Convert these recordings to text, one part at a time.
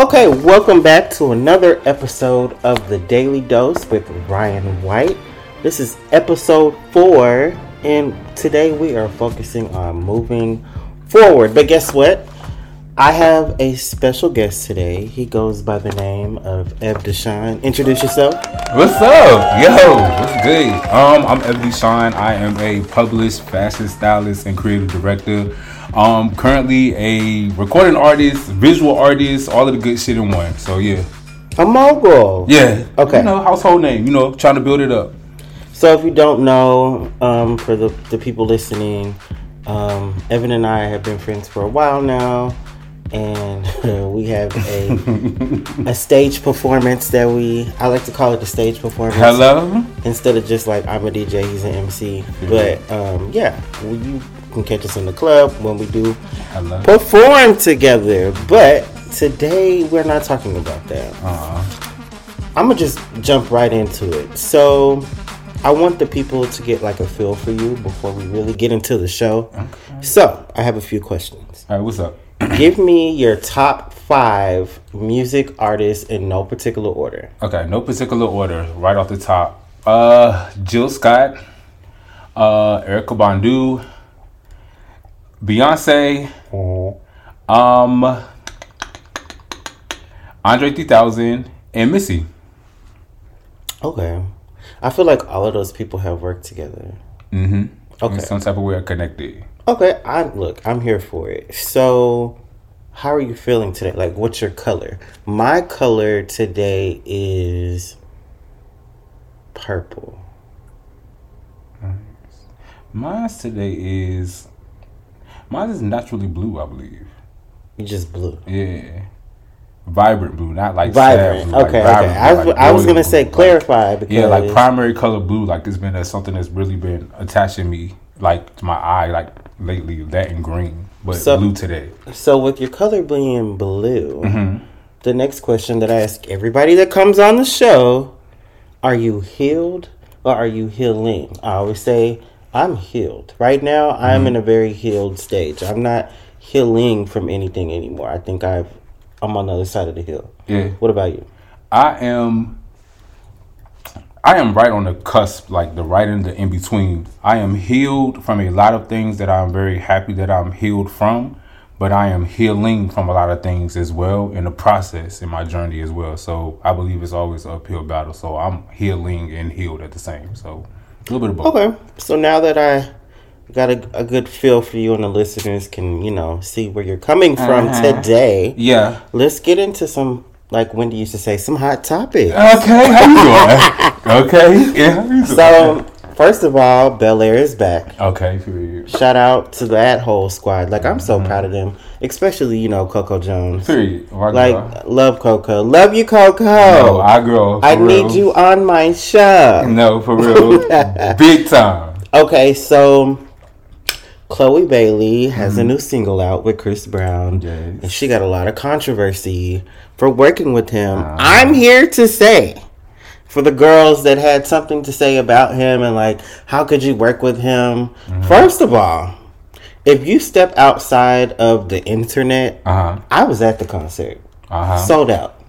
Okay, welcome back to another episode of the Daily Dose with Ryan White. This is episode four, and today we are focusing on moving forward. But guess what? I have a special guest today. He goes by the name of Ev Deshawn. Introduce yourself. What's up? Yo, what's good? Um, I'm Ev Deshawn. I am a published fashion stylist and creative director. Um, currently a recording artist, visual artist, all of the good shit in one. So yeah. A mogul. Yeah. Okay. You know, household name, you know, trying to build it up. So if you don't know, um, for the, the people listening, um, Evan and I have been friends for a while now, and uh, we have a a stage performance that we I like to call it the stage performance. Hello. Instead of just like I'm a DJ, he's an MC. But um, yeah, well, you can catch us in the club when we do perform together. But today we're not talking about that. Uh, I'm gonna just jump right into it. So, I want the people to get like a feel for you before we really get into the show. So, I have a few questions. all right, what's up? Give me your top five music artists in no particular order. Okay, no particular order. Right off the top, uh, Jill Scott, uh, Erykah Badu, Beyonce, um, Andre 3000, and Missy. Okay. I feel like all of those people have worked together. Mm-hmm. Okay. In some type of way are connected. Okay, I look, I'm here for it. So, how are you feeling today? Like, what's your color? My color today is purple. Mine's today is mine is naturally blue, I believe. You just blue. Yeah. Vibrant blue, not like Vibrant. blue, like okay, vibrant okay. I blue, was, like I was gonna say blue, like- clarify because Yeah, like primary color blue, like it's been a, something that's really been attaching me, like to my eye, like lately. That and green, but So- blue today. so with your color being blue, Mm-hmm. the next question that I ask everybody that comes on the show: Are you healed or are you healing? I always say I'm healed. Right now, Mm-hmm. I'm in a very healed stage. I'm not healing from anything anymore. I think I've I'm on the other side of the hill. Yeah, What about you? I am. I am right on the cusp, like the right in the in between. I am healed from a lot of things that I'm very happy that I'm healed from, but I am healing from a lot of things as well in the process in my journey as well. So I believe it's always an uphill battle. So I'm healing and healed at the same. So a little bit of both. Okay, so now that I got a, a good feel for you and the listeners can you know see where you're coming from Uh-huh. today. Yeah. Let's get into some, like Wendy used to say, some hot topics. Okay. How you doing? okay. Yeah. How you doing? So, first of all, Bel Air is back. Okay. Period. Shout out to that whole squad. Like, I'm Mm-hmm. so proud of them, especially, you know, Coco Jones. Period. My Like, girl. love Coco. Love you, Coco. No, I girl. I real. need you on my show. No, for real. Big time. Okay, so Chloe Bailey has a new single out with Chris Brown. Mm-hmm. Yes. And she got a lot of controversy for working with him. I'm here to say for the girls that had something to say about him and like how could you work with him? Mm-hmm. First of all, if you step outside of the internet, Uh huh. I was at the concert. Uh huh. Sold out.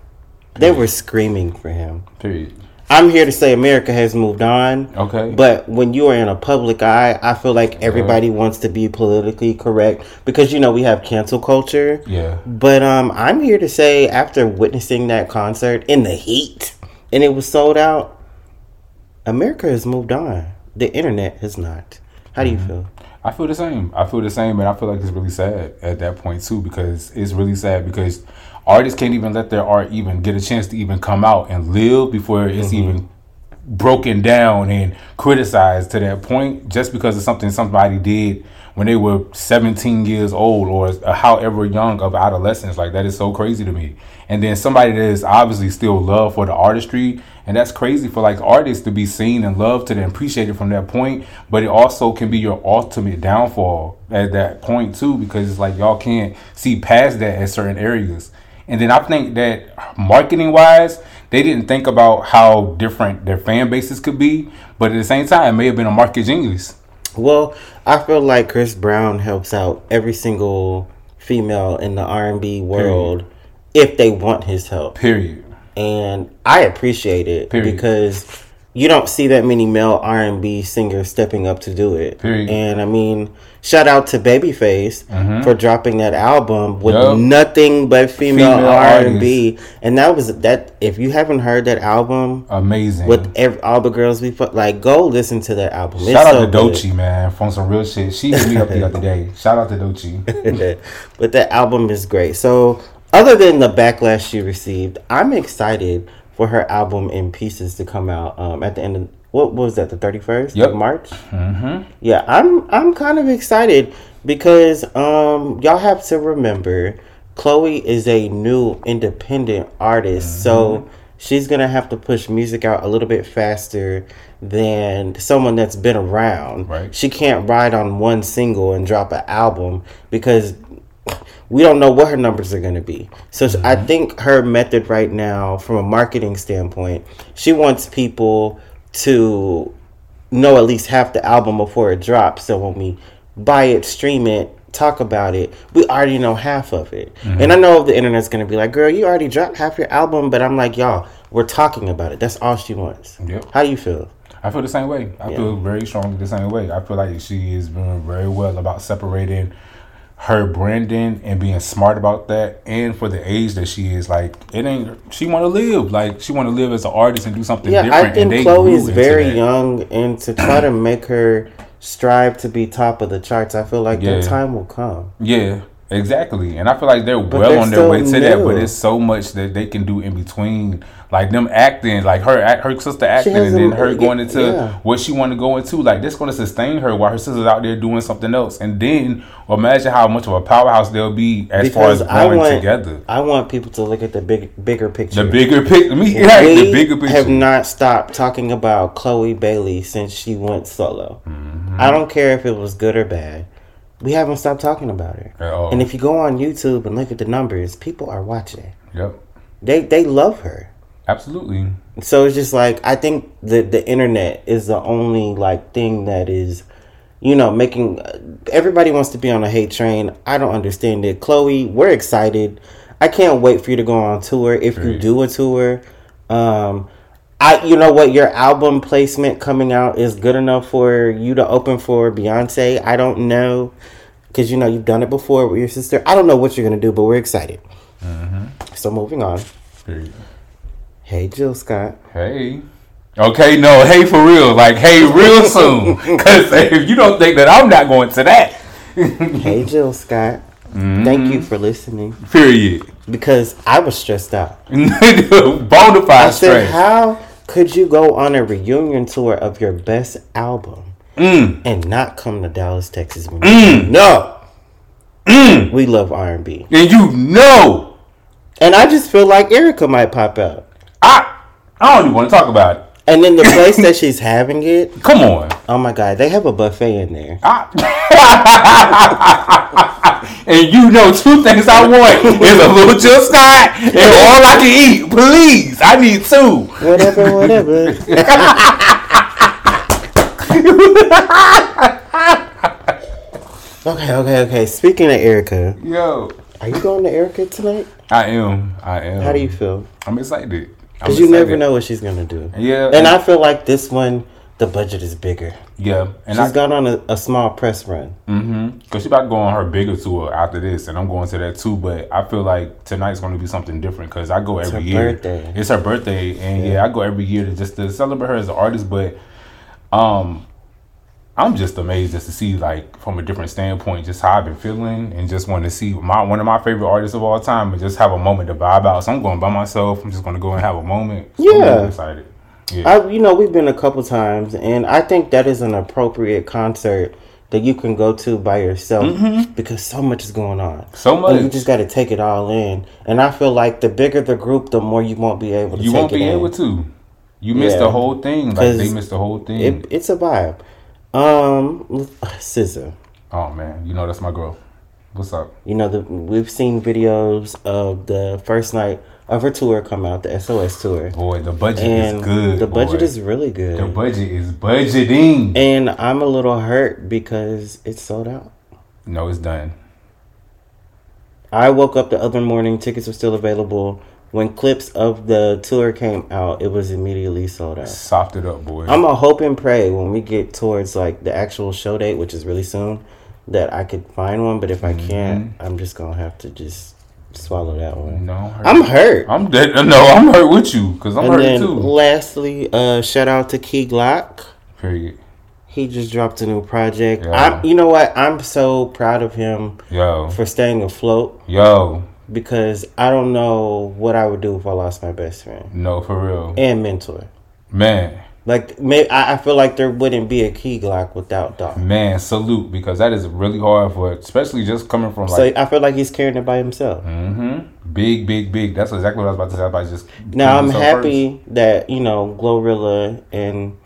They were screaming for him. Period. I'm here to say America has moved on. Okay. But when you are in a public eye, I feel like everybody wants to be politically correct because you know we have cancel culture. yeah. But um, I'm here to say after witnessing that concert in the heat and it was sold out, America has moved on. The internet has not. How do you mm-hmm. feel? I feel the same. I feel the same, and I feel like it's really sad at that point too, because it's really sad because artists can't even let their art even get a chance to even come out and live before it's mm-hmm. even broken down and criticized to that point just because of something somebody did when they were 17 years old or however young of adolescence like that is so crazy to me and then somebody that is obviously still love for the artistry and that's crazy for like artists to be seen and loved to and appreciated from that point but it also can be your ultimate downfall at that point too because it's like y'all can't see past that at certain areas and then I think that marketing wise, they didn't think about how different their fan bases could be, but at the same time, it may have been a market genius. Well, I feel like Chris Brown helps out every single female in the R and B world if they want his help. Period. And I appreciate it Period. because you don't see that many male R and B singers stepping up to do it. Period. And I mean, shout out to Babyface mm-hmm. for dropping that album with Yup. nothing but female R and B. And that was that. If you haven't heard that album Amazing. with ev all the girls we fuck, like go listen to that album. It's Shout out so to good. Doechii, man, from some real shit. She hit me up the other day. Shout out to Doechii. but that album is great. So, other than the backlash she received, I'm excited for her album in pieces to come out um, at the end of what was that the 31st Yep. of March. Mm-hmm. Yeah, I'm I'm kind of excited because um, y'all have to remember Chloe is a new independent artist, so she's gonna have to push music out a little bit faster than someone that's been around. Right. She can't ride on one single and drop an album because we don't know what her numbers are going to be. So sh I mm-hmm. think her method right now, from a marketing standpoint, she wants people to know at least half the album before it drops. So when we buy it, stream it, talk about it, we already know half of it. Mm-hmm. And I know the internet's going to be like, girl, you already dropped half your album. But I'm like, y'all, we're talking about it. That's all she wants. Yep. How do you feel? I feel the same way. I feel very strongly the same way. I feel like she is doing very well about separating her branding and being smart about that. And for the age that she is, like it ain't. She want to live. Like she want to live as an artist and do something Yeah, different. I think and Chloe is very that. young, and to try to make her strive to be top of the charts, I feel like Yeah. that time will come. Yeah, exactly. And I feel like they're well they're on their way to that, but it's so much that they can do in between. Like them acting, like her her sister acting, and then her going into yeah. what she want to go into. Like that's going to sustain her while her sister's out there doing something else. And then imagine how much of a powerhouse they'll be as far as Because I want, together. I want people to look at the big, bigger picture. The bigger picture, me, right, we the bigger picture. have not stopped talking about Chloe Bailey since she went solo. Mm-hmm. I don't care if it was good or bad. We haven't stopped talking about her. At all. And if you go on YouTube and look at the numbers, people are watching. yep, They they love her. absolutely. So it's just like I think the the internet is the only like thing that is, you know, making everybody wants to be on a hate train. I don't understand it. Chloe, we're excited. I can't wait for you to go on tour if you do a tour. Um, I you know what your album placement coming out is good enough for you to open for Beyonce. I don't know because you know you've done it before with your sister. I don't know what you're gonna do, but we're excited. So moving on. Period. Hey Jill Scott. Hey. Okay, no, hey for real. Like, hey real soon. Because if you don't think that I'm not going to that, Hey Jill Scott. Mm-hmm. Thank you for listening period. because I was stressed out. Bonafide I said, stress. how could you go on a reunion tour of your best album Mm. and not come to Dallas, Texas? You No, Mm. we love R and B, And you know, and I just feel like Erykah might pop out. I I don't even want to talk about it. And then the place that she's having it, Come on. oh my god, they have a buffet in there. I- and you know two things I want is a little Jill Scott and all I can eat. Please, I need two. Whatever, whatever. okay, okay, okay. Speaking of Erykah, Yo. are you going to Erykah tonight? I am. I am. How do you feel? I'm excited. Because you never know what she's gonna do. Yeah. And I feel like this one, the budget is bigger. Yeah. And She's I gone on a, a small press run. Mm-hmm. Cause she about to go on her bigger tour after this, and I'm going to that too. But I feel like tonight's going to be something different because I go every her year. birthday. It's her birthday, and yeah. I go every year to just to celebrate her as an artist. But um, I'm just amazed just to see like from a different standpoint, just how I've been feeling, and just want to see my one of my favorite artists of all time, and just have a moment to vibe out. So I'm going by myself. I'm just going to go and have a moment. So I'm Yeah. really excited. Yeah. I, you know, we've been a couple times, and I think that is an appropriate concert that you can go to by yourself because so much is going on. Mm-hmm. So And you just got to take it all in. And I feel like the bigger the group, the more you won't be able to. You won't be in. able to. You missed Yeah. the whole thing. Like they missed the whole thing. It, it's a vibe. Um, SZA. Oh man, you know that's my girl. What's up? You know, the, we've seen videos of the first night of her tour come out, the SOS tour. Boy, the budget And is good. the budget boy. is really good. the budget is budgeting. and I'm a little hurt because it's sold out. no, it's done. I woke up the other morning, tickets were still available. When clips of the tour came out, it was immediately sold out. Soft it up, boy. I'm a hope and pray when we get towards like the actual show date, which is really soon, that I could find one. But if I mm-hmm. can't, I'm just gonna have to just swallow that one. no, hurt. I'm hurt. I'm dead. No, I'm hurt with you because I'm and hurt then too. lastly, uh, shout out to Key Glock. Period. He just dropped a new project. Yeah. I'm, you know what? I'm so proud of him Yo, for staying afloat yo, because I don't know what I would do if I lost my best friend no, for real, and mentor. man, Like, may I, I feel like there wouldn't be a Key Glock without Dolph. man. Salute because that is really hard for, especially just coming from So like, I feel like he's carrying it by himself. hmm big, big, big. That's exactly what I was about to say. About just Now I'm happy that you know Glorilla and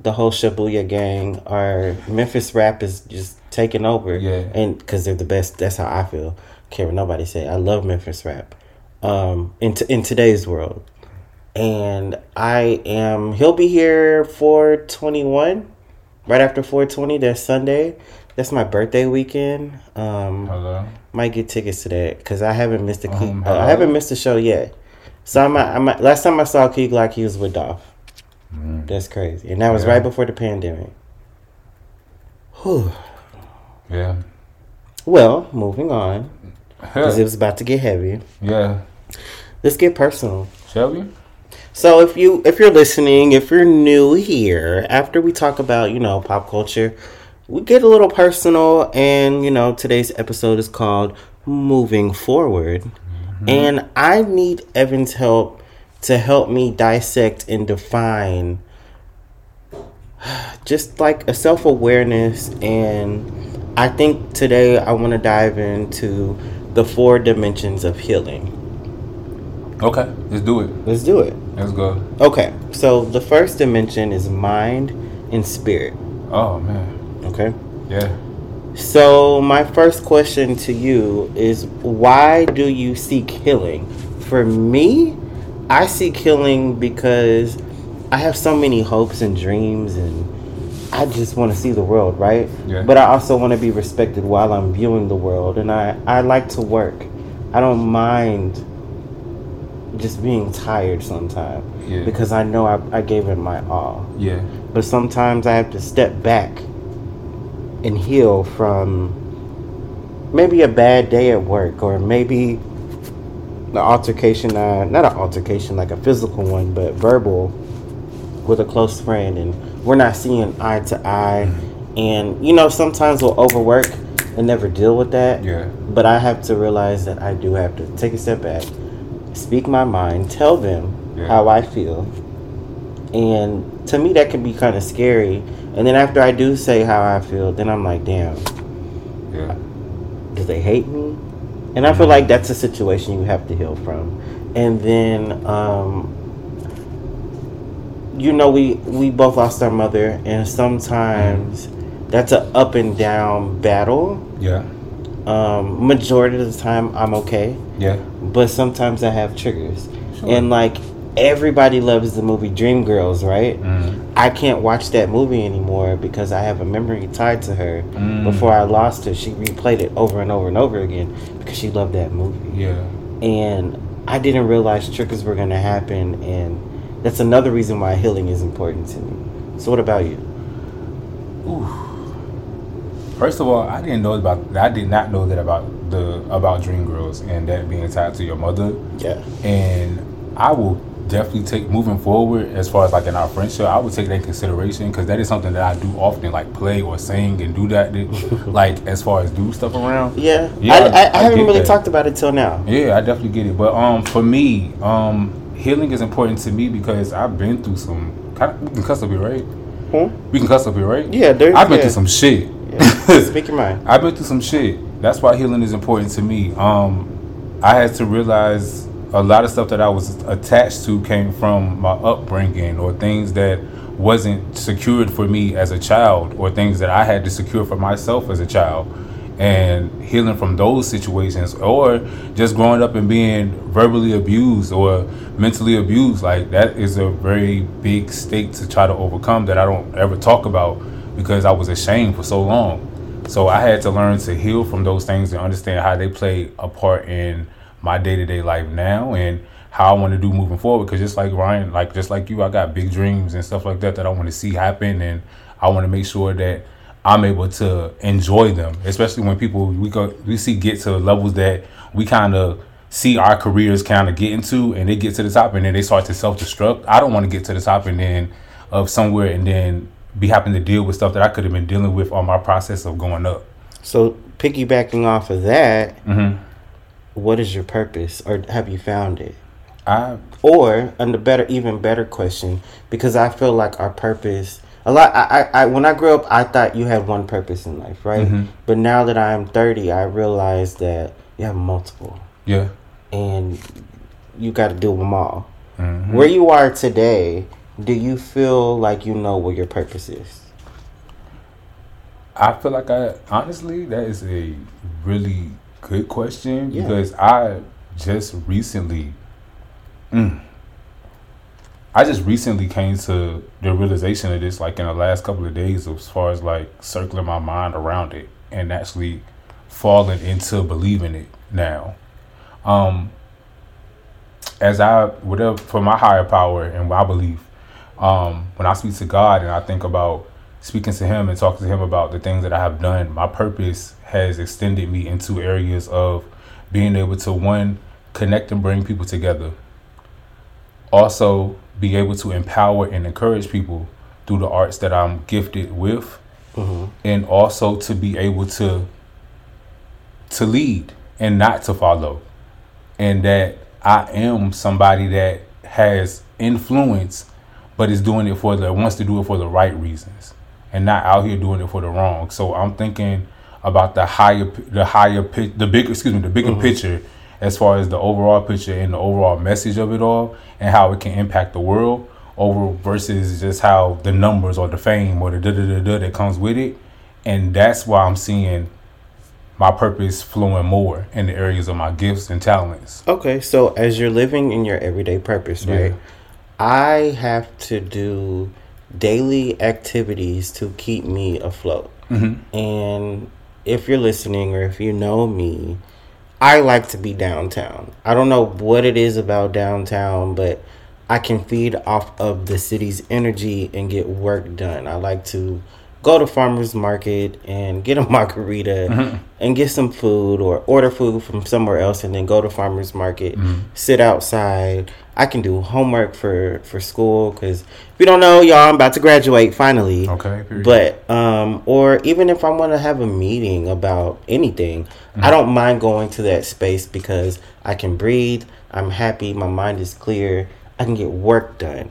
the whole Shibuya gang are Memphis rap is just taking over. Yeah. and because they're the best. That's how I feel. Care what nobody say. I love Memphis rap. Um, in t- in today's world, and I am. He'll be here for twenty one, right after four twenty. That's Sunday. That's my birthday weekend. Um. Hello. might get tickets to that because I haven't missed a. Um, uh, I haven't missed a show yet. So I'm, I'm last time I saw Key Glock, he was with Dolph. That's crazy, and that was Mm. Yeah. right before the pandemic. Whew. Yeah. Well, moving on because it was about to get heavy. yeah. Let's get personal. Shall we? So if you if you're listening, if you're new here, after we talk about you know pop culture, we get a little personal, and you know today's episode is called "Moving Forward," mm-hmm. and I need Evan's help to help me dissect and define just like a self awareness, and I think today I want to dive into the four dimensions of healing. Okay. Let's do it. Let's do it. Let's go. Okay, so the first dimension is mind and spirit. Oh man. Okay, Yeah. so my first question to you is why do you seek healing? For me, I seek healing because I have so many hopes and dreams, and I just want to see the world, right? Yeah. But I also want to be respected while I'm viewing the world, and I, I like to work. I don't mind just being tired sometimes Yeah. because I know I, I gave it my all. Yeah. But sometimes I have to step back and heal from maybe a bad day at work or maybe the altercation, uh, not an altercation like a physical one, but verbal with a close friend and we're not seeing eye to eye. And, you know, sometimes we'll overwork and never deal with that. Yeah. But I have to realize that I do have to take a step back, speak my mind, tell them Yeah. how I feel. And to me, that can be kind of scary. And then after I do say how I feel, then I'm like, damn, Yeah. do they hate me? And I feel like that's a situation you have to heal from. And then, um, you know, we we both lost our mother, and sometimes that's a up and down battle. Yeah. Um, majority of the time, I'm okay, Yeah. But sometimes I have triggers. Sure. And like everybody loves the movie Dreamgirls, right? Mm. I can't watch that movie anymore because I have a memory tied to her. Mm. Before I lost her, she replayed it over and over and over again because she loved that movie. Yeah. And I didn't realize triggers were going to happen. And that's another reason why healing is important to me. So, what about you? First of all, I didn't know about. I did not know that about the about Dreamgirls and that being tied to your mother. Yeah. And I will definitely take moving forward as far as like in our friendship. I would take that in consideration because that is something that I do often, like play or sing and do that. like as far as do stuff around. Yeah. Yeah, I, I, I- I, haven't really that. talked about it till now. Yeah, I definitely get it. But um, for me, um, healing is important to me because I've been through some. Kind of, we can cuss up here, right? Hmm? We can cuss up here, right? Yeah, I've been yeah. through some shit. Yeah. Speak your mind. I've been through some shit. That's why healing is important to me. Um, I had to realize a lot of stuff that I was attached to came from my upbringing or things that wasn't secured for me as a child or things that I had to secure for myself as a child. And healing from those situations or just growing up and being verbally abused or mentally abused, like that is a very big stake to try to overcome that I don't ever talk about because I was ashamed for so long. So I had to learn to heal from those things and understand how they play a part in my day to day life now and how I want to do moving forward. Because just like Ryan, like just like you, I got big dreams and stuff like that that I want to see happen, and I want to make sure that I'm able to enjoy them. Especially when people we go we see get to levels that we kind of see our careers kind of get into, and they get to the top, and then they start to self destruct. I don't want to get to the top and then of somewhere and then be having to deal with stuff that I could have been dealing with on my process of going up. So piggybacking off of that, Mm-hmm. what is your purpose, or have you found it? I Or, and the better, even better question, because I feel like our purpose. A lot. I, I, I when I grew up, I thought you had one purpose in life, right? Mhm. But now that I'm 30, I realize that you have multiple, yeah. and you got to do them all. Mhm. Where you are today, do you feel like you know what your purpose is? I feel like I honestly that is a really good question Yeah. because I just recently, mm, I just recently came to the realization of this like in the last couple of days as far as like circling my mind around it and actually falling into believing it now. Um, as I whatever for my higher power and my belief, um, when I speak to God and I think about speaking to Him and talking to Him about the things that I have done, my purpose has extended me into areas of being able to one connect and bring people together. Also, be able to empower and encourage people through the arts that I'm gifted with, Mm-hmm. and also to be able to to lead and not to follow, and that I am somebody that has influence, but is doing it for the wants to do it for the right reasons, and not out here doing it for the wrong. So I'm thinking about the higher, the higher, pi- the big, excuse me, the bigger mm-hmm. picture, as far as the overall picture and the overall message of it all, and how it can impact the world. Over versus just how the numbers or the fame or the da da da da that comes with it, and that's why I'm seeing my purpose flowing more in the areas of my gifts and talents. Okay, so as you're living in your everyday purpose, Yeah. I have to do daily activities to keep me afloat. Mm-hmm. And if you're listening or if you know me, I like to be downtown. I don't know what it is about downtown, but I can feed off of the city's energy and get work done. I like to go to farmers market and get a margarita mm-hmm. and get some food or order food from somewhere else and then go to farmers market, mm-hmm. sit outside. I can do homework for for school cuz if you don't know, y'all, I'm about to graduate finally. Okay. Period. But um, or even if I want to have a meeting about anything, I mm-hmm. don't mind going to that space because I can breathe. I'm happy. My mind is clear. I can get work done.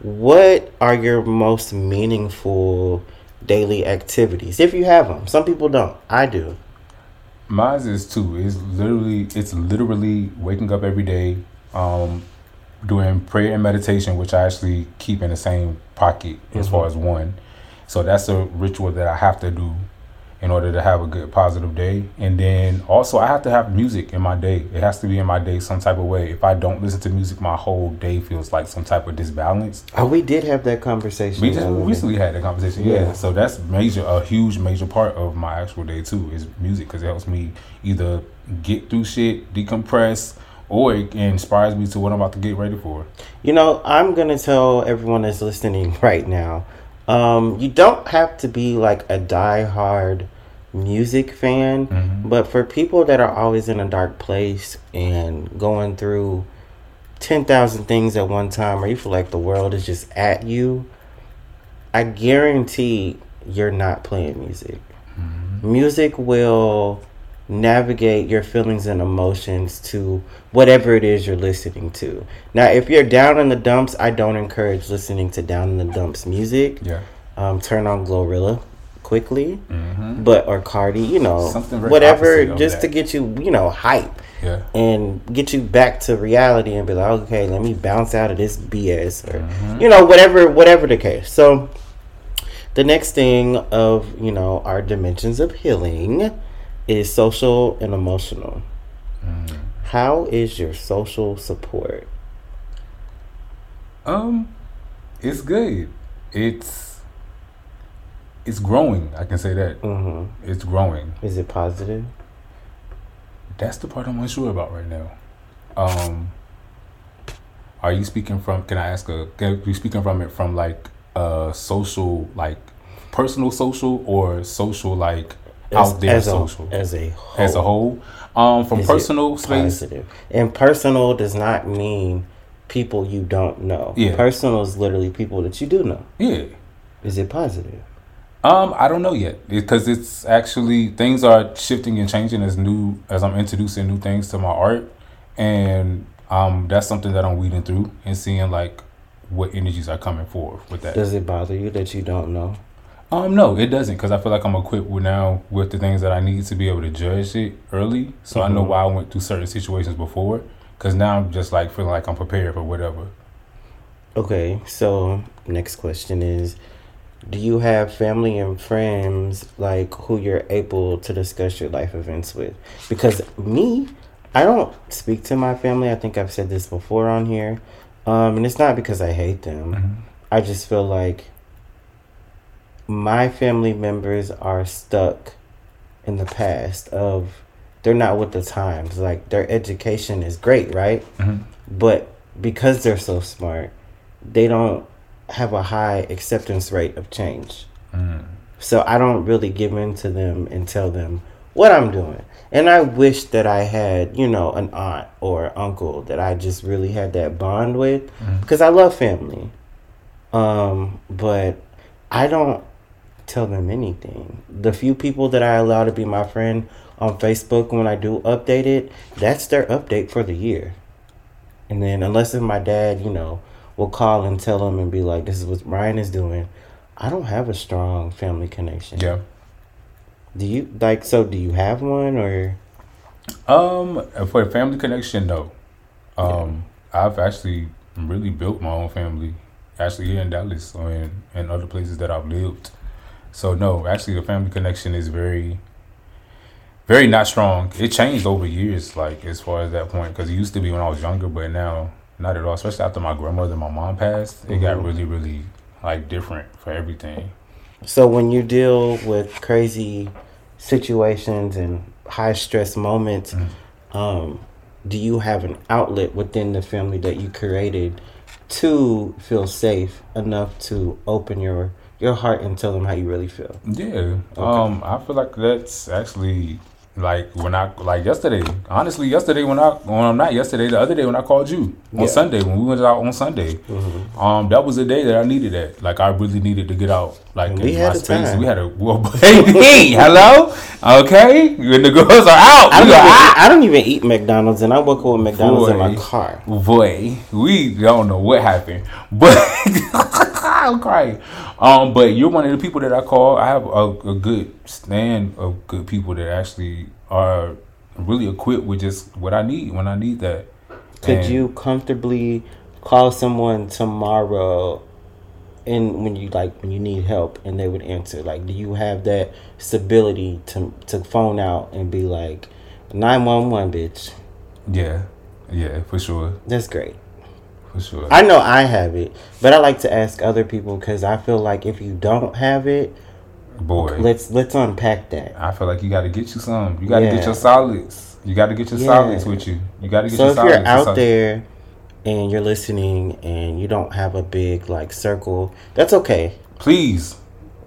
What are your most meaningful daily activities, if you have them? Some people don't. I do. Mine is too. It's literally it's literally waking up every day, um, doing prayer and meditation, which I actually keep in the same pocket as far as one. So that's a ritual that I have to do in order to have a good positive day. And then also I have to have music in my day. It has to be in my day some type of way. If I don't listen to music, my whole day feels like some type of disbalance. Oh, we did have that conversation. We just the other day. recently had that conversation, yeah. Yeah. So that's major, a huge major part of my actual day too is music because it helps me either get through shit, decompress, or it inspires me to what I'm about to get ready for. You know, I'm gonna tell everyone that's listening right now. Um, you don't have to be like a die-hard music fan, Mhm. but for people that are always in a dark place and going through ten thousand things at one time, or you feel like the world is just at you, I guarantee you're not playing music. Music will navigate your feelings and emotions to whatever it is you're listening to. Now, if you're down in the dumps, I don't encourage listening to down in the dumps music. Yeah. Um, turn on Glorilla quickly, Mm-hmm. but or Cardi, you know, Something whatever, just to get you, you know, hype Yeah. and get you back to reality and be like, okay, let me bounce out of this BS or Mhm. you know whatever whatever the case. So the next thing of you know our dimensions of healing is social and emotional. Mm. How is your social support? Um, it's good. It's it's growing. I can say that hmm it's growing. Is it positive? That's the part I'm unsure about right now. Um, are you speaking from? Can I ask a? Can you speaking from it from like uh social, like personal social, or social like out there as social a, as a whole. as a whole? Um, from Is personal space. positive. And personal does not mean people you don't know. Yeah. Personal is literally people that you do know. Yeah. Is it positive? Um, I don't know yet because it's actually things are shifting and changing as new as I'm introducing new things to my art, and um, that's something that I'm weeding through and seeing like what energies are coming forth with that. Does it bother you that you don't know? Um, no, it doesn't because I feel like I'm equipped with now with the things that I need to be able to judge it early, so I know Mhm. why I went through certain situations before. Because now I'm just like feeling like I'm prepared for whatever. Okay, so next question is do you have family and friends like who you're able to discuss your life events with? Because me, I don't speak to my family. I think I've said this before on here. Um, and it's not because I hate them. Mhm. I just feel like my family members are stuck in the past of they're not with the times. Like their education is great, right? Mhm. But because they're so smart, they don't have a high acceptance rate of change. Mm. So I don't really give in to them and tell them what I'm doing. And I wish that I had, you know, an aunt or uncle that I just really had that bond with Mhm. because I love family. Um, but I don't tell them anything. The few people that I allow to be my friend on Facebook when I do update it, that's their update for the year. And then unless if my dad, you know, will call and tell them and be like, "This is what Ryan is doing," I don't have a strong family connection. Yeah. Do you like? So do you have one or? Um, for a family connection, no. Um, I've actually really built my own family, actually here in Dallas or in, in other places that I've lived. So no, actually the family connection is very, very not strong. It changed over years, like as far as that point, because it used to be when I was younger, but now not at all. Especially after my grandmother and my mom passed, it got Mhm. really, really like different for everything. So when you deal with crazy situations and high stress moments, Mhm. um, do you have an outlet within the family that you created to feel safe enough to open your your heart and tell them how you really feel? Yeah. Um, I feel like that's actually like when I like yesterday. Honestly, yesterday when I well I'm not yesterday, the other day when I called you on Yeah. Sunday when we went out on Sunday. Mm-hmm. Um, that was the day that I needed that. Like I really needed to get out. Like we my had a space. time. We had a well, baby. hello. Okay. When the girls are out, I don't, even, out. I don't even eat McDonald's, and I woke up with McDonald's in my car. Boy, we don't know what happened, but I'm crying. Um, but you're one of the people that I call. I have a, a good stand of good people that actually are really equipped with just what I need when I need that. Could And- you comfortably call someone tomorrow and when you like when you need help and they would answer? Like do you have that stability to to phone out and be like 911 bitch? Yeah, yeah, for sure, That's great. For sure. I know I have it, but I like to ask other people cuz I feel like if you don't have it, Boy, let's let's unpack that. I feel like you got to get you some. You got to Yeah. get your solids. You got to get your Yeah. solids with you. You got to get So your if you're out Solids. there and you're listening and you don't have a big like circle, that's okay. please.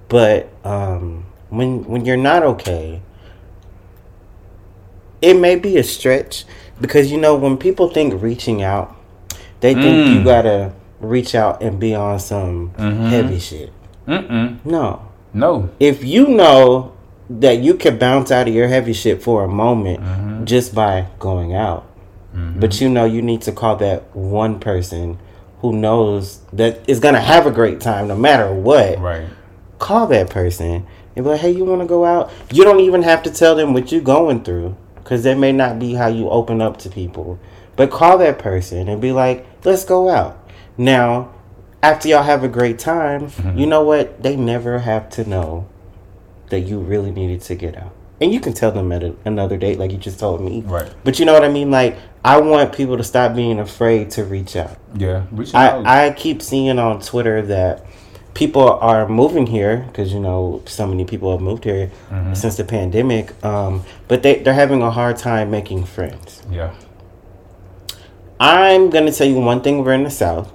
But um, when when you're not okay, it may be a stretch because you know when people think reaching out, they think you Mm. gotta reach out and be on some Mhm. heavy shit. Mm-mm. No, No. if you know that you can bounce out of your heavy shit for a moment Mhm. just by going out, Mhm. but you know you need to call that one person who knows that is gonna have a great time no matter what Right. call that person and be like, hey, you want to go out? You don't even have to tell them what you're going through because that may not be how you open up to people. But call that person and be like, let's go out. Now, after y'all have a great time, Mhm. you know what? They never have to know that you really needed to get out. And you can tell them at a, another date, like you just told me. Right. But you know what I mean? Like, I want people to stop being afraid to reach out. Yeah. Reaching out. I, I keep seeing on Twitter that people are moving here because you know so many people have moved here Mm-hmm. since the pandemic. Um, but they they're having a hard time making friends. Yeah. I'm gonna tell you one thing. We're in the South,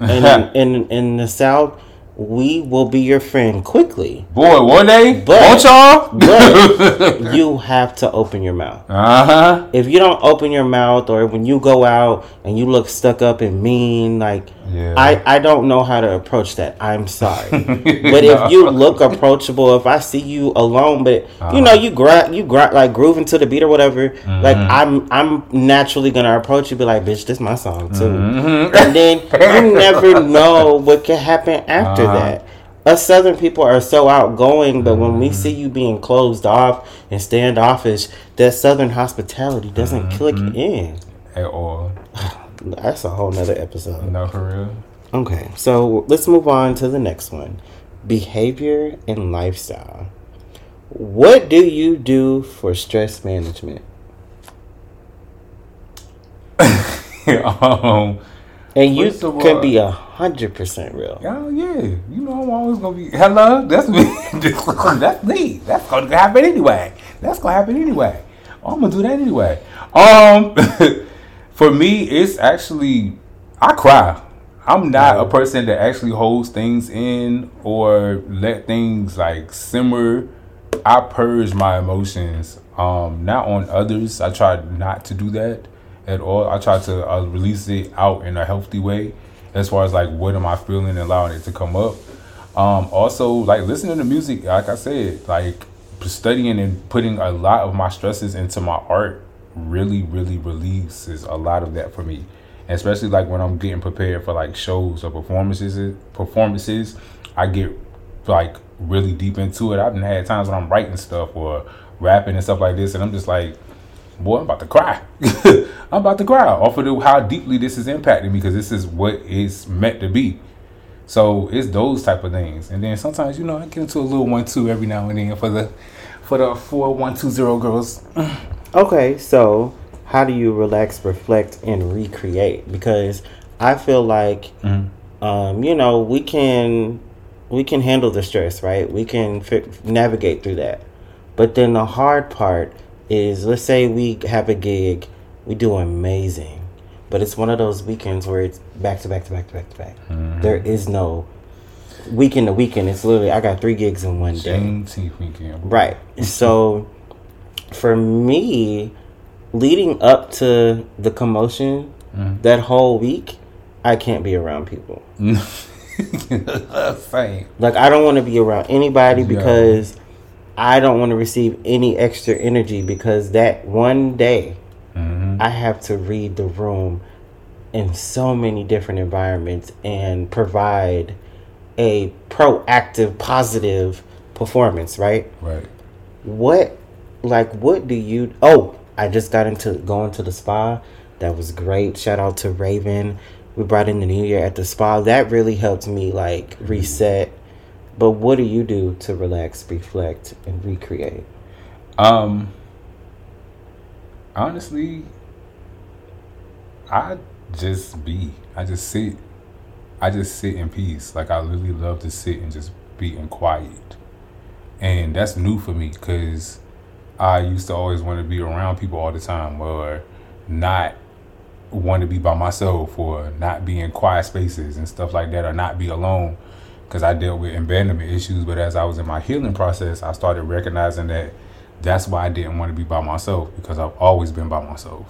and in, in in the South, we will be your friend quickly. Boy, one day, But- won't y'all? But you have to open your mouth. Uh huh. If you don't open your mouth, or when you go out and you look stuck up and mean, like Yeah. I I don't know how to approach that. I'm sorry, but if you look approachable, if I see you alone, but you know uh-huh. you gra- you gra- like grooving to the beat or whatever, like mm-hmm. I'm I'm naturally gonna approach you, be like, bitch, this is my song too, mm-hmm. and then you never know what can happen after Uh-huh. that. Us Southern people are so outgoing, but when we mm-hmm. see you being closed off and standoffish, that Southern hospitality doesn't mm-hmm. click mm-hmm. in. At all. That's a whole nother episode. No, for real. Okay, so let's move on to the next one behavior and lifestyle. What do you do for stress management? um, And you of can be a hundred percent real. oh yeah, you know I'm always gonna be hello. That's me. that's me. That's gonna happen anyway. That's gonna happen anyway. I'm gonna do that anyway. Um, for me, it's actually I cry. I'm not a person that actually holds things in or let things like simmer. I purge my emotions. Um, not on others. I try not to do that at all. I try to uh, release it out in a healthy way, as far as like what am I feeling and allowing it to come up. Um, also, like listening to music, like I said, like studying and putting a lot of my stresses into my art really, really releases a lot of that for me. And especially like when I'm getting prepared for like shows or performances, performances, I get like really deep into it. I've had times when I'm writing stuff or rapping and stuff like this, and I'm just like, boy, I'm about to cry. I'm about to cry off of how deeply this is impacting me because this is what it's meant to be. So it's those type of things, and then sometimes you know I get into a little one two every now and then for the for the four one two zero girls. Okay, so how do you relax, reflect, and recreate? Because I feel like, um, you know, we can we can handle the stress, right? We can fi- navigate through that. But then the hard part is, let's say we have a gig, we do amazing, but it's one of those weekends where it's back to back to back to back to back. There is no weekend to weekend. It's literally I got three gigs in one day. Weekend. Right. So for me, leading up to the commotion that whole week, I can't be around people. Like I don't want to be around anybody because I don't want to receive any extra energy because that one day Mm-hmm. I have to read the room in so many different environments and provide a proactive positive performance, right? Right. what like what do you oh i just got into going to the spa that was great shout out to raven we brought in the new year at the spa that really helped me like reset but what do you do to relax reflect and recreate Um. Honestly, I just be. I just sit. I just sit in peace. Like I really love to sit and just be in quiet. And that's new for me because I used to always want to be around people all the time, or not want to be by myself, or not be in quiet spaces and stuff like that, or not be alone. Because I dealt with abandonment issues, but as I was in my healing process, I started recognizing that that's why I didn't want to be by myself because I've always been by myself.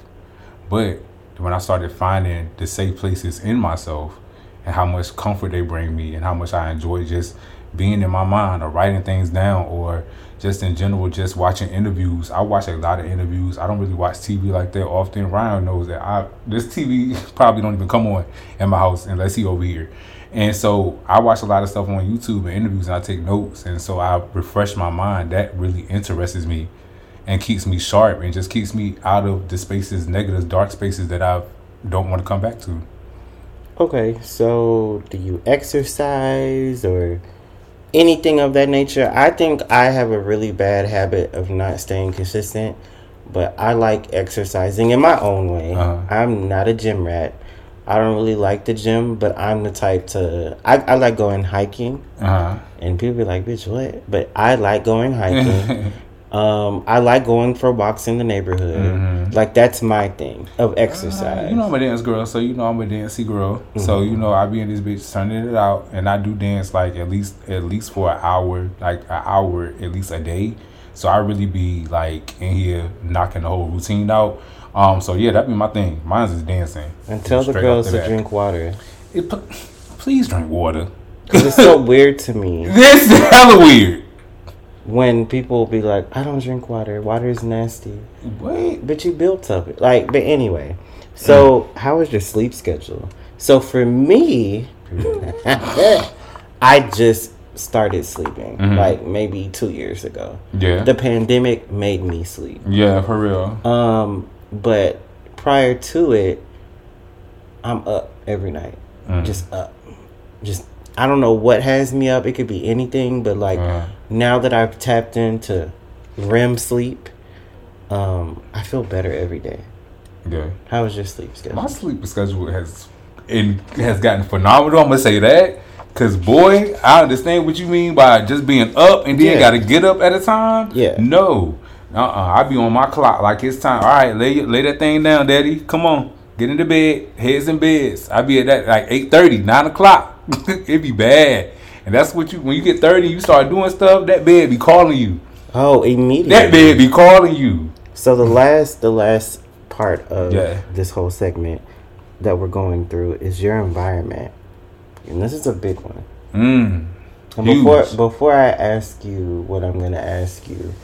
But when I started finding the safe places in myself and how much comfort they bring me and how much I enjoy just being in my mind or writing things down or just in general just watching interviews. I watch a lot of interviews. I don't really watch TV like that often. Ryan knows that I this TV probably don't even come on in my house unless he over here. And so I watch a lot of stuff on YouTube and interviews and I take notes and so I refresh my mind. That really interests me and keeps me sharp and just keeps me out of the spaces, negative, dark spaces that I don't want to come back to. okay so do you exercise or anything of that nature i think i have a really bad habit of not staying consistent but i like exercising in my own way Uh-huh. i'm not a gym rat I don't really like the gym, but I'm the type to I, I like going hiking. Uh-huh. And people be like, bitch, what? But I like going hiking. um, I like going for walks in the neighborhood. Mhm. Like that's my thing of exercise. You know I'm a dance girl, so you know I'm a dancey girl. So Mm-hmm. you know I be in this bitch turning it out, and I do dance like at least at least for an hour, like an hour at least a day. So I really be like in here knocking the whole routine out. Um, so yeah, that be my thing. Mine's is dancing. and tell the girls to drink water. It, please drink water. Cause it's so weird to me This is hella weird. When people be like, I don't drink water. Water is nasty. Wait. But you built up it. Like, but anyway. So, how is your sleep schedule? So for me, I just started sleeping Mhm. like maybe two years ago. Yeah. The pandemic made me sleep. yeah, for real. Um, but prior to it, I'm up every night. Mm. Just up. Just I don't know what has me up. It could be anything, but like Uh, now that I've tapped into REM sleep, um, I feel better every day. yeah. How was your sleep schedule? My sleep schedule has it has gotten phenomenal. I'm gonna say that because boy, I understand what you mean by just being up and then Yeah. got to get up at a time. Yeah. No, uh, uh I be on my clock like it's time. All right, lay lay that thing down, daddy. Come on, get into bed. Heads in beds. I be at that like 8:30, 9 o'clock. it be bad. And that's what you when you get 30, you start doing stuff. That bed be calling you. Oh, immediately. That bed be calling you. So the last, the last part of Yeah. this whole segment that we're going through is your environment, and this is a big one. Mm. And Huge. before before I ask you what I'm gonna ask you,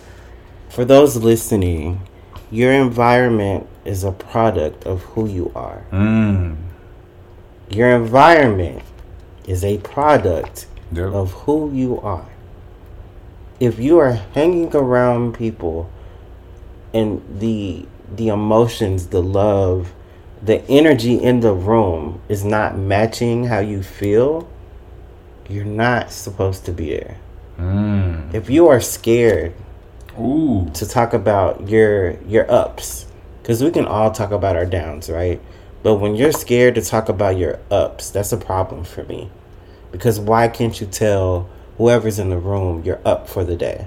for those listening, your environment is a product of who you are. Mm. Your environment is a product Yep. of who you are. If you are hanging around people and the the emotions, the love, the energy in the room is not matching how you feel, you're not supposed to be there. Mm. If you are scared Ooh. to talk about your your ups, cuz we can all talk about our downs, right? But when you're scared to talk about your ups, that's a problem for me. Because why can't you tell whoever's in the room you're up for the day?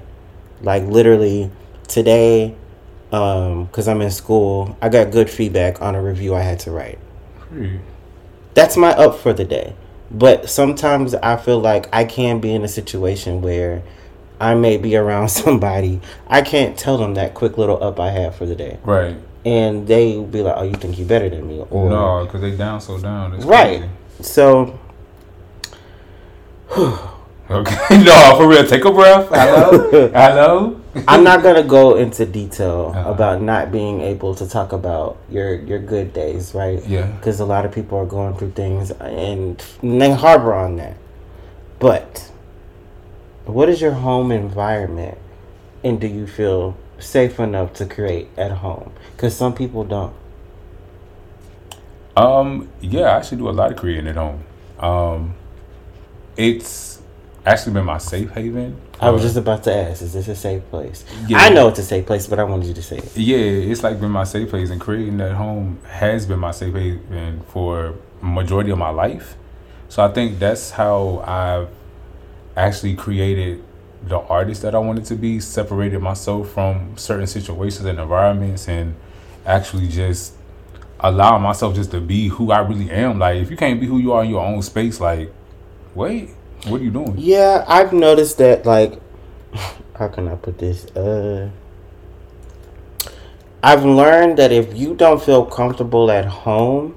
Like literally today um cuz I'm in school, I got good feedback on a review I had to write. Hey. That's my up for the day. But sometimes I feel like I can be in a situation where I may be around somebody. I can't tell them that quick little up I have for the day. Right. And they be like, oh, you think you're better than me? Or, no, because they down so down. It's Right. crazy. So, Okay. no, for real. Take a breath. Hello. Hello. I'm not going to go into detail Uh-huh. about not being able to talk about your, your good days, right? Yeah. Because a lot of people are going through things and they harbor on that. But, what is your home environment? And do you feel safe enough to create at home? Because some people don't. Um. Yeah, I actually do a lot of creating at home. Um. It's actually been my safe haven. I was Uh, just about to ask, is this a safe place? Yeah. I know it's a safe place, but I wanted you to say it. Yeah, it's like been my safe place, and creating that home has been my safe haven for majority of my life. So I think that's how I've actually created the artist that I wanted to be, separated myself from certain situations and environments, and actually just allowing myself just to be who I really am. Like if you can't be who you are in your own space, like wait, what are you doing? Yeah, I've noticed that. Like, how can I put this? Uh, I've learned that if you don't feel comfortable at home,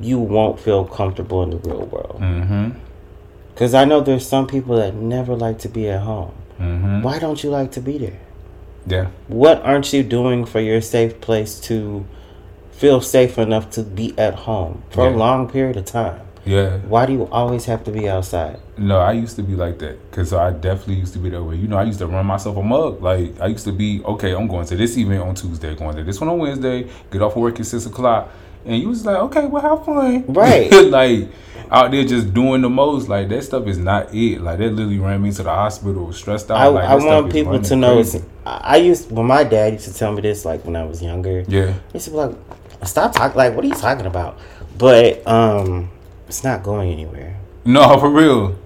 you won't feel comfortable in the real world. Mm-hmm. Because I know there's some people that never like to be at home. Mm-hmm. Why don't you like to be there? Yeah. What aren't you doing for your safe place to feel safe enough to be at home for a long period of time? Yeah. Why do you always have to be outside? No, I used to be like that because I definitely used to be that way. You know, I used to run myself a mug. Like I used to be okay. I'm going to this event on Tuesday, going to this one on Wednesday. Get off of work at six o'clock, and you was like, okay, well, have fun, Right. like out there just doing the most. Like that stuff is not it. Like that literally ran me to the hospital, stressed out. I, like, I want people to know. I I used when my dad used to tell me this, like when I was younger. Yeah, He used to be like, "Stop talking. Like, what are you talking about? but um, it's not going anywhere. No, for real.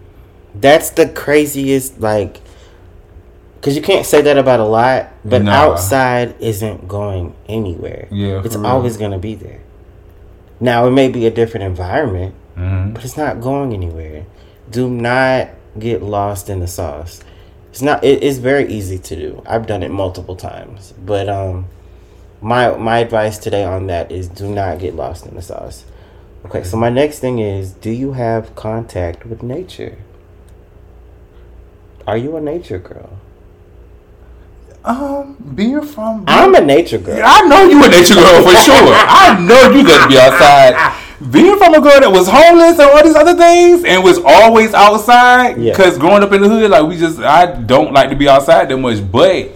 That's the craziest, like, because you can't say that about a lot, but Nah. outside isn't going anywhere. Yeah, it's real. always going to be there. Now, it may be a different environment, hmm but it's not going anywhere. Do not get lost in the sauce. It's not. It, it's very easy to do. I've done it multiple times, but um, my my advice today on that is do not get lost in the sauce. Okay, so my next thing is: Do you have contact with nature? Are you a nature girl? Um, being from I'm a nature girl. I know you a nature girl for sure. I know you got to be outside. Being from a girl that was homeless and all these other things and was always outside, Yeah. because growing up in the hood, like we just, I don't like to be outside that much. But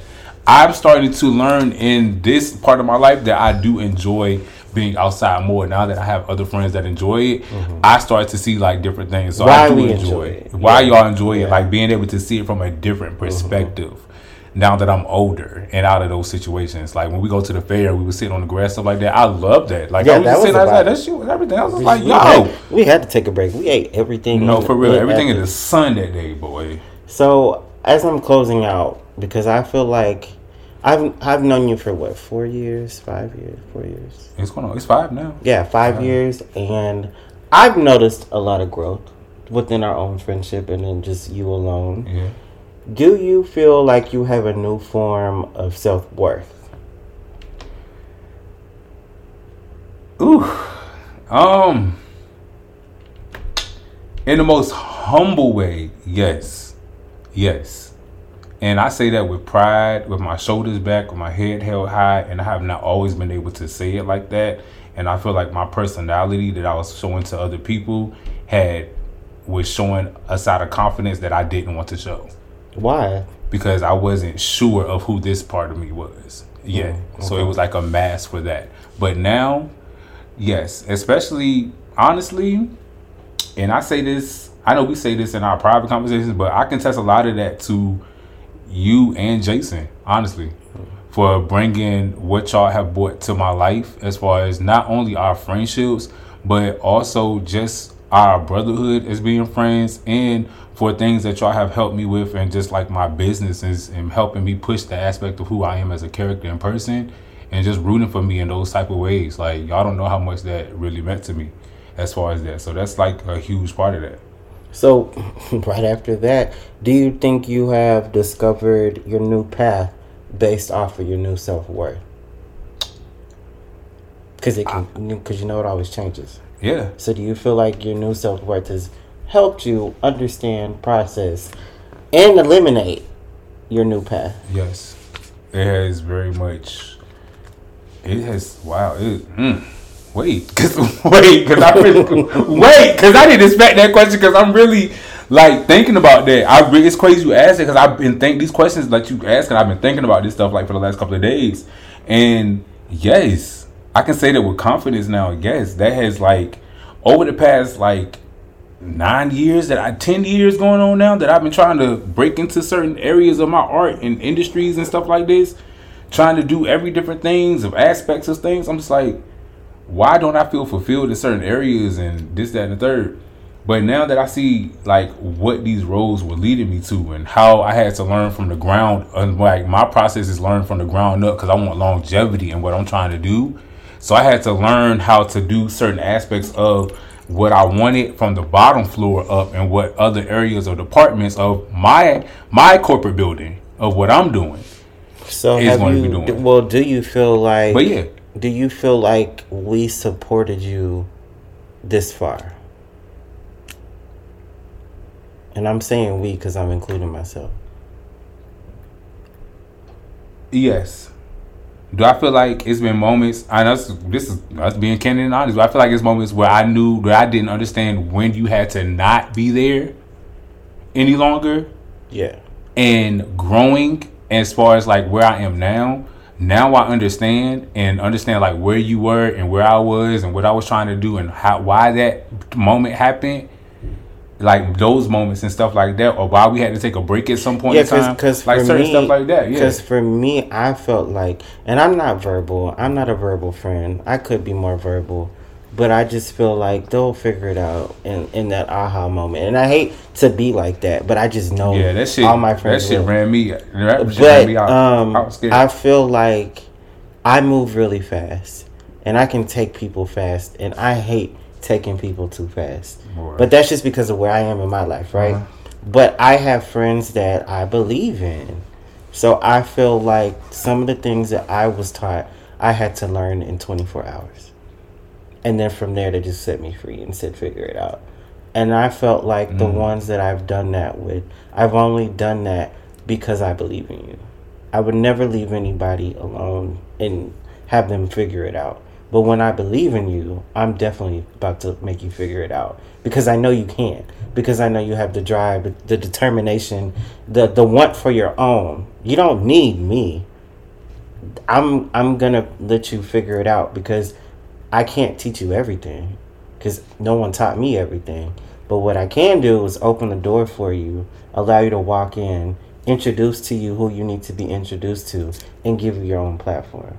I'm starting to learn in this part of my life that I do enjoy being outside more. Now that I have other friends that enjoy it, I start to see like different things. So Mm-hmm. Why I do enjoy enjoy it. Why Yeah. y'all enjoy Yeah. it? Like being able to see it from a different perspective now that I'm older and out of those situations. Like when we go to the fair, we would sit on the grass, stuff like that. I love that. Like Yeah, I was that was sitting outside, that shit was everything. I was just like, we, yo. had, we had to take a break. We ate everything. No, for real. in Everything in the sun that day, boy. So as I'm closing out, because I feel like I've I've known you for what four years, five years, four years. It's going on. It's five now. Yeah, five years, and I've noticed a lot of growth within our own friendship, and then just you alone. Yeah. Do you feel like you have a new form of self worth? Ooh. Um. In the most humble way, yes. Yes. And I say that with pride, with my shoulders back, with my head held high, and I have not always been able to say it like that. And I feel like my personality that I was showing to other people had was showing a side of confidence that I didn't want to show Why? because I wasn't sure of who this part of me was mm, yet. So it was like a mask for that. But now, yes, especially honestly, and I say this, I know we say this in our private conversations, but I can test a lot of that to you and Jason, honestly, for bringing what y'all have brought to my life as far as not only our friendships, but also just our brotherhood as being friends and for things that y'all have helped me with and just like my businesses and helping me push the aspect of who I am as a character and person and just rooting for me in those type of ways. Like y'all don't know how much that really meant to me as far as that. So that's like a huge part of that. So, right after that, do you think you have discovered your new path based off of your new self worth? Because it can, because you know it always changes. Yeah. So, do you feel like your new self worth has helped you understand, process, and eliminate your new path? Yes, it has very much. It has wow. It, mm, wait, cause wait, cause I really, wait, cause I didn't expect that question. Cause I'm really like thinking about that. I it's crazy you asked it. Cause I've been think these questions like you asked, and I've been thinking about this stuff like for the last couple of days. And yes, I can say that with confidence now. Yes, that has like over the past like nine years that I ten years going on now that I've been trying to break into certain areas of my art and industries and stuff like this, trying to do every different things of aspects of things. I'm just like, why don't I feel fulfilled in certain areas and this, that, and the third? But now that I see like what these roles were leading me to and how I had to learn from the ground, and like my process is learn from the ground up because I want longevity in what I'm trying to do. So I had to learn how to do certain aspects of what I wanted from the bottom floor up and what other areas or departments of my my corporate building of what I'm doing. So, Is have gonna be doing. Well, do you feel like? But yeah, Do you feel like we supported you this far? And I'm saying we because I'm including myself. yes. Do I feel like it's been moments? I know this- is us being candid and honest. But I feel like it's moments where I knew that I didn't understand when you had to not be there any longer. Yeah. and growing as far as like where I am now. Now I understand and understand like where you were and where I was and what I was trying to do and how why that moment happened. Like those moments and stuff like that, or why we had to take a break at some point Yeah, in time, because like certain me, stuff like that. Yeah, Because for me, I felt like, and I'm not verbal. I'm not a verbal friend. I could be more verbal, but I just feel like they'll figure it out in, in that aha moment. And I hate to be like that, but I just know Yeah, that shit. all my friends that shit ran me. That shit ran But me out. um, I was scared. I feel like I move really fast, and I can take people fast, and I hate taking people too fast. Boy. But that's just because of where I am in my life, right? Uh-huh. But I have friends that I believe in, so I feel like some of the things that I was taught, I had to learn in 24 hours, and then from there they just set me free and said figure it out. And I felt like the Mm. ones that I've done that with, I've only done that because I believe in you. I would never leave anybody alone and have them figure it out. But when I believe in you, I'm definitely about to make you figure it out because I know you can. Because I know you have the drive, the, the determination, the the want for your own. You don't need me. I'm I'm gonna let you figure it out because I can't teach you everything because no one taught me everything. But what I can do is open the door for you, allow you to walk in, introduce to you who you need to be introduced to, and give you your own platform.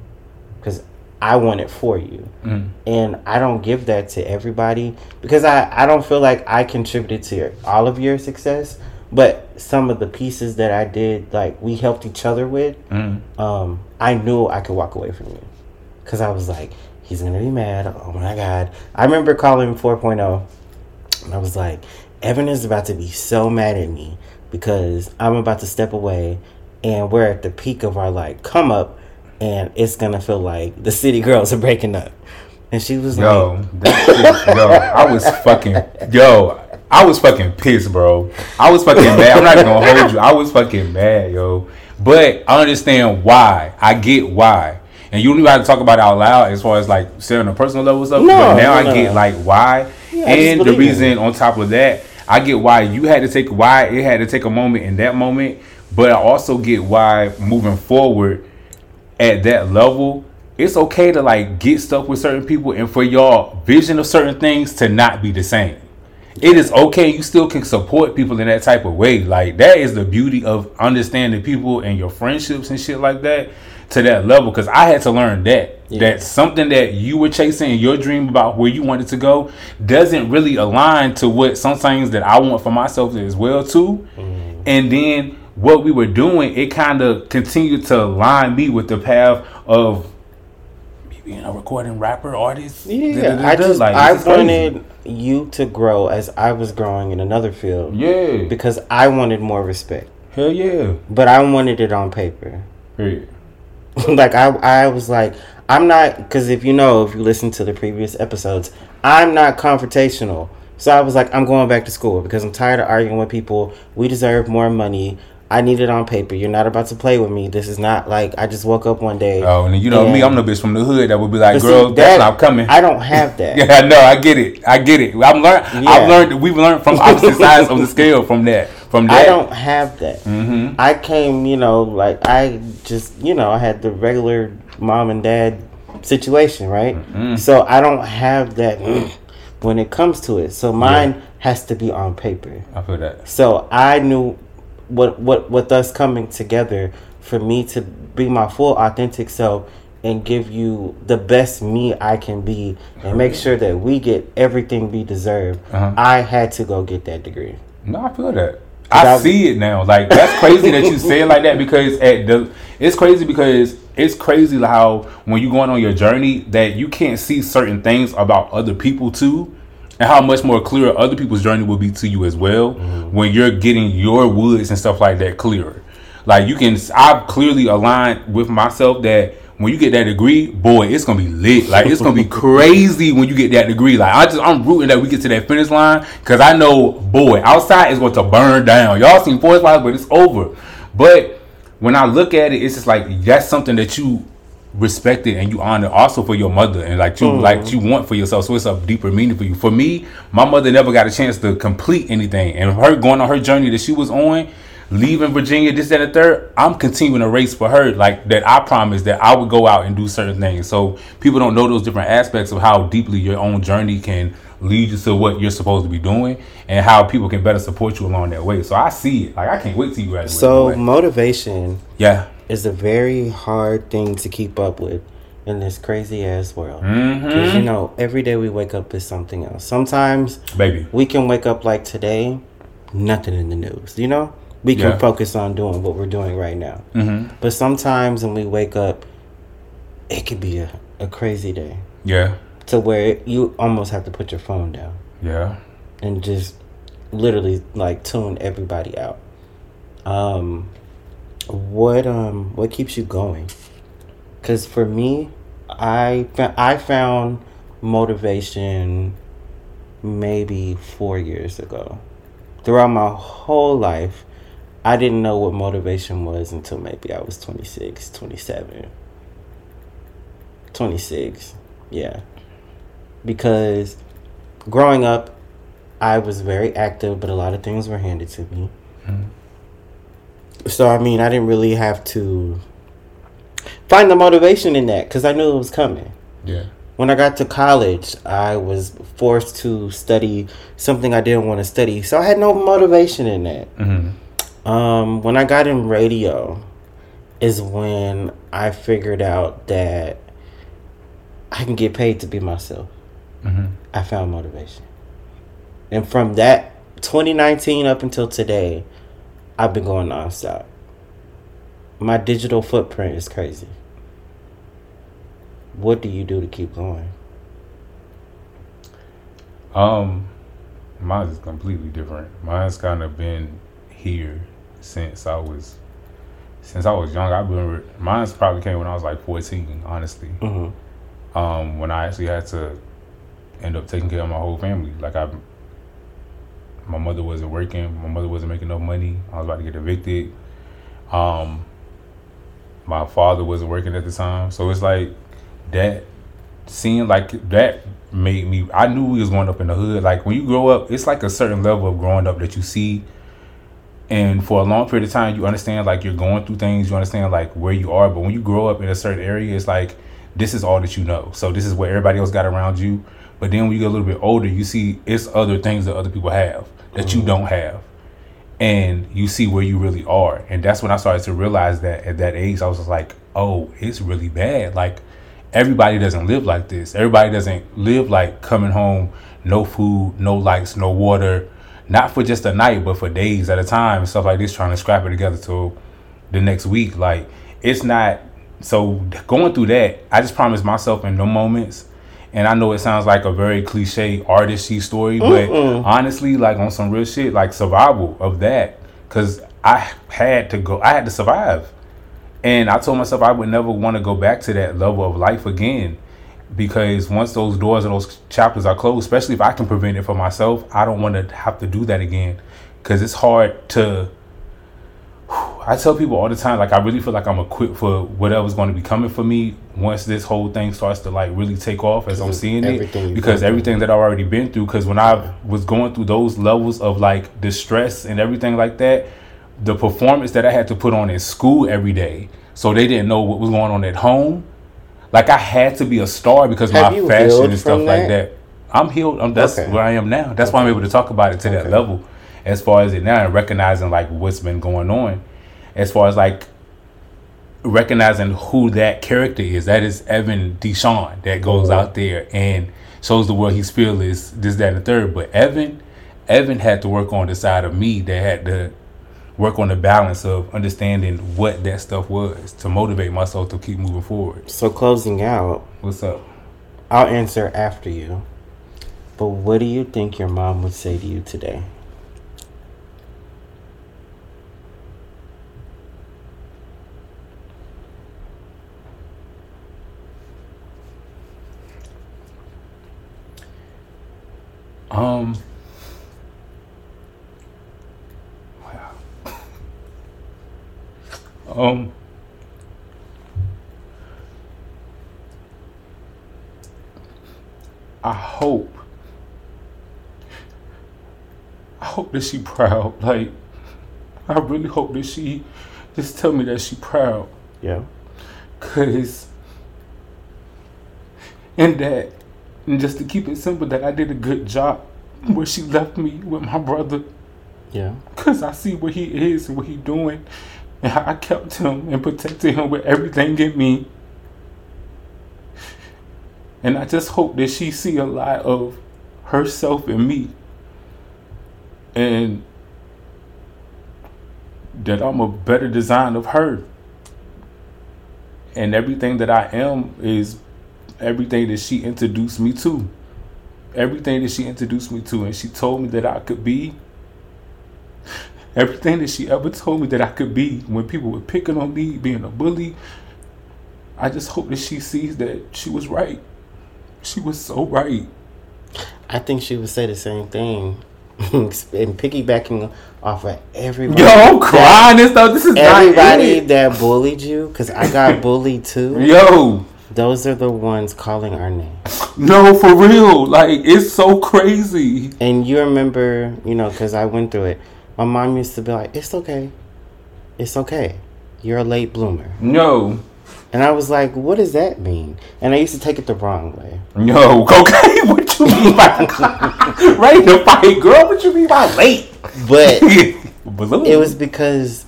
Because I want it for you. Mm. And I don't give that to everybody because I, I don't feel like I contributed to your, all of your success. But some of the pieces that I did, like we helped each other with, Mm. um, I knew I could walk away from you. Because I was like, he's to be mad. Oh my God. I remember calling him 4.0. And I was like, Evan is about to be so mad at me because I'm about to step away and we're at the peak of our like come up and it's gonna feel like the city girls are breaking up. And she was Yo, like that shit, yo, I was fucking, yo, I was fucking pissed, bro. I was fucking mad. I'm not even gonna hold you. I was fucking mad, yo. But I understand why. I get why. And you don't even have to talk about it out loud as far as like saying on a personal level stuff. No, but now no, I get no. like why. Yeah, and the reason on top of that, I get why you had to take why it had to take a moment in that moment. But I also get why moving forward at that level, it's okay to like get stuck with certain people and for y'all vision of certain things to not be the same. It is okay. You still can support people in that type of way. Like that is the beauty of understanding people and your friendships and shit like that to that level. Because I had to learn that Yeah. that something that you were chasing, your dream about where you wanted to go, doesn't really align to what some things that I want for myself as well too. Mm-hmm. And then what we were doing, it kind of continued to align me with the path of me being a recording rapper artist. Yeah. I just Like, I this is crazy. wanted you to grow as I was growing in another field Yeah. because I wanted more respect, Hell yeah. but I wanted it on paper. Period. like I, I was like, I'm not because if you know, if you listen to the previous episodes, I'm not confrontational. So I was like, I'm going back to school because I'm tired of arguing with people. We deserve more money. I need it on paper. You're not about to play with me. This is not like I just woke up one day. Oh, and you know me, I'm the bitch from the hood that would be like, But see, girl, that's that- not coming. I don't have that. yeah, no, I get it. I get it. I'm learn Yeah. I've learned we've learned from opposite sides of the scale from that. From that. I don't have that. Mhm. I came, you know, like I just, you know, I had the regular mom and dad situation, right? Mm-hmm. So I don't have that when it comes to it. So mine has to be on paper. I feel that. So I knew what what with us coming together for me to be my full authentic self and give you the best me I can be and make sure that we get everything we deserve. Uh-huh. I had to go get that degree. No, I feel that. I see it now. Like that's crazy that you say it like that because at the it's crazy because it's crazy how when you're going on your journey that you can't see certain things about other people too. And how much more clear other people's journey will be to you as well mm-hmm. when you're getting your woods and stuff like that clearer. Like you can, I've clearly aligned with myself that when you get that degree, boy, it's gonna be lit. Like it's gonna be crazy when you get that degree. Like I just, I'm rooting that we get to that finish line because I know, boy, outside is going to burn down. Y'all seen Forest Fires, but it's over. But when I look at it, it's just like that's something that you respected and you honor also for your mother and like you like mm. you want for yourself so it's a deeper meaning for you for me my mother never got a chance to complete anything and her going on her journey that she was on leaving virginia this that, and the third i'm continuing a race for her like that i promised that i would go out and do certain things so people don't know those different aspects of how deeply your own journey can lead you to what you're supposed to be doing and how people can better support you along that way so i see it like i can't wait till you graduate So motivation yeah is a very hard thing to keep up with in this crazy ass world. Mm-hmm. Because you know, every day we wake up is something else. Sometimes Baby. we can wake up like today, nothing in the news. You know, we can Yeah. focus on doing what we're doing right now. Mm-hmm. But sometimes when we wake up, it could be a, a crazy day Yeah. to where you almost have to put your phone down Yeah. and just literally like tune everybody out. Um, what um what keeps you going? Because for me, I I found motivation maybe four years ago. Throughout my whole life, I didn't know what motivation was until maybe I was 26, 27. 26, yeah. Because growing up, I was very active, but a lot of things were handed to me. So, I mean, I didn't really have to find the motivation in that because I knew it was coming. Yeah. When I got to college, I was forced to study something I didn't want to study. So, I had no motivation in that. Mm-hmm. Um, when I got in radio, is when I figured out that I can get paid to be myself. Mm-hmm. I found motivation. And from that 2019 up until today, I've been going nonstop. My digital footprint is crazy. What do you do to keep going? Um, mine is completely different. Mine's kind of been here since I was since I was young. I've been re- mine's probably came when I was like fourteen. Honestly, Mm-hmm. um, when I actually had to end up taking care of my whole family. Like I, my mother wasn't working. My mother wasn't making enough money. I was about to get evicted. Um, my father wasn't working at the time, so it's like that. Seeing like that made me. I knew we was growing up in the hood. Like when you grow up, it's like a certain level of growing up that you see. And for a long period of time, you understand like you're going through things. You understand like where you are. But when you grow up in a certain area, it's like this is all that you know. So this is what everybody else got around you. But then when you get a little bit older, you see it's other things that other people have that you mm-hmm. don't have. And you see where you really are. And that's when I started to realize that at that age, I was like, oh, it's really bad. Like everybody doesn't live like this. Everybody doesn't live like coming home, no food, no lights, no water, not for just a night, but for days at a time and stuff like this, trying to scrap it together till the next week. Like it's not so going through that, I just promised myself in no moments. And I know it sounds like a very cliche artisty story, but honestly, like on some real shit, like survival of that, because I had to go, I had to survive. And I told myself I would never want to go back to that level of life again. Because once those doors and those chapters are closed, especially if I can prevent it for myself, I don't want to have to do that again. Because it's hard to. I tell people all the time, like, I really feel like I'm equipped for whatever's going to be coming for me once this whole thing starts to, like, really take off as I'm seeing everything it. Because everything that I've already been through, because when I was going through those levels of, like, distress and everything like that, the performance that I had to put on in school every day, so they didn't know what was going on at home. Like I had to be a star because Have my fashion and stuff from like that? that. I'm healed. I'm, that's Okay. where I am now. That's why I'm able to talk about it to that level, as far as it now and recognizing like what's been going on, as far as like recognizing who that character is. That is Evan Deshawn that goes Mhm. out there and shows the world he's fearless, this, that, and the third. But Evan, Evan had to work on the side of me that had to work on the balance of understanding what that stuff was to motivate myself to keep moving forward. So, closing out, What's up? I'll answer after you. But what do you think your mom would say to you today? Um. Um. I hope. I hope that she proud. Like, I really hope that she just tell me that she proud. Yeah. Cause and that and just to keep it simple that I did a good job where she left me with my brother Yeah. cause I see what he is and what he doing and how I kept him and protected him with everything in me. And I just hope that she see a lot of herself in me. And that I'm a better design of her. And everything that I am is everything that she introduced me to. Everything that she introduced me to, and she told me that I could be. Everything that she ever told me that I could be when people were picking on me, being a bully. I just hope that she sees that she was right. She was so right. I think she would say the same thing. and piggybacking off of everybody. Yo, I'm crying and stuff. This is everybody that bullied you because I got bullied too. Yo, those are the ones calling our name. No, for real. Like it's so crazy. And you remember, you know, because I went through it. My mom used to be like, "It's okay, it's okay. You're a late bloomer." No. And I was like, what does that mean? And I used to take it the wrong way. No, okay, what you mean by right to fight, girl? What you mean by late? But it was because